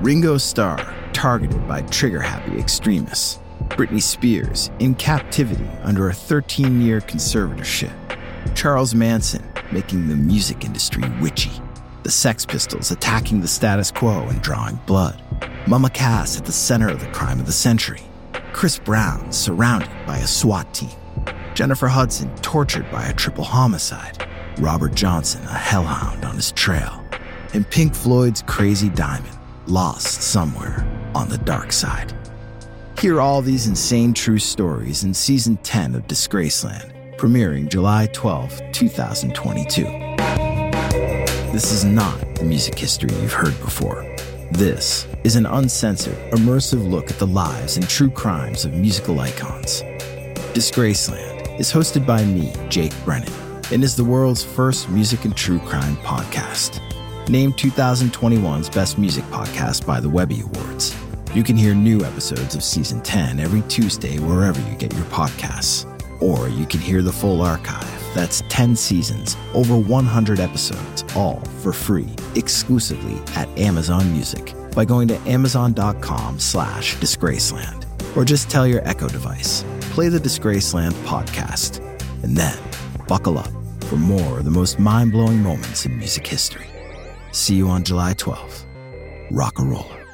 Ringo Starr, targeted by trigger happy extremists. Britney Spears, in captivity under a 13 year conservatorship. Charles Manson, making the music industry witchy. The Sex Pistols attacking the status quo and drawing blood. Mama Cass at the center of the crime of the century. Chris Brown surrounded by a SWAT team. Jennifer Hudson tortured by a triple homicide. Robert Johnson a hellhound on his trail. And Pink Floyd's Crazy Diamond lost somewhere on the dark side. Hear all these insane true stories in season 10 of Disgraceland, premiering July 12, 2022. This is not the music history you've heard before. This is an uncensored, immersive look at the lives and true crimes of musical icons. Disgraceland is hosted by me, Jake Brennan, and is the world's first music and true crime podcast. Named 2021's Best Music Podcast by the Webby Awards. You can hear new episodes of Season 10 every Tuesday wherever you get your podcasts. Or you can hear the full archive. That's 10 seasons, over 100 episodes, all for free, exclusively at Amazon Music by going to amazon.com slash disgraceland. Or just tell your Echo device, play the Disgraceland podcast, and then buckle up for more of the most mind-blowing moments in music history. See you on July 12th. Rock a roller.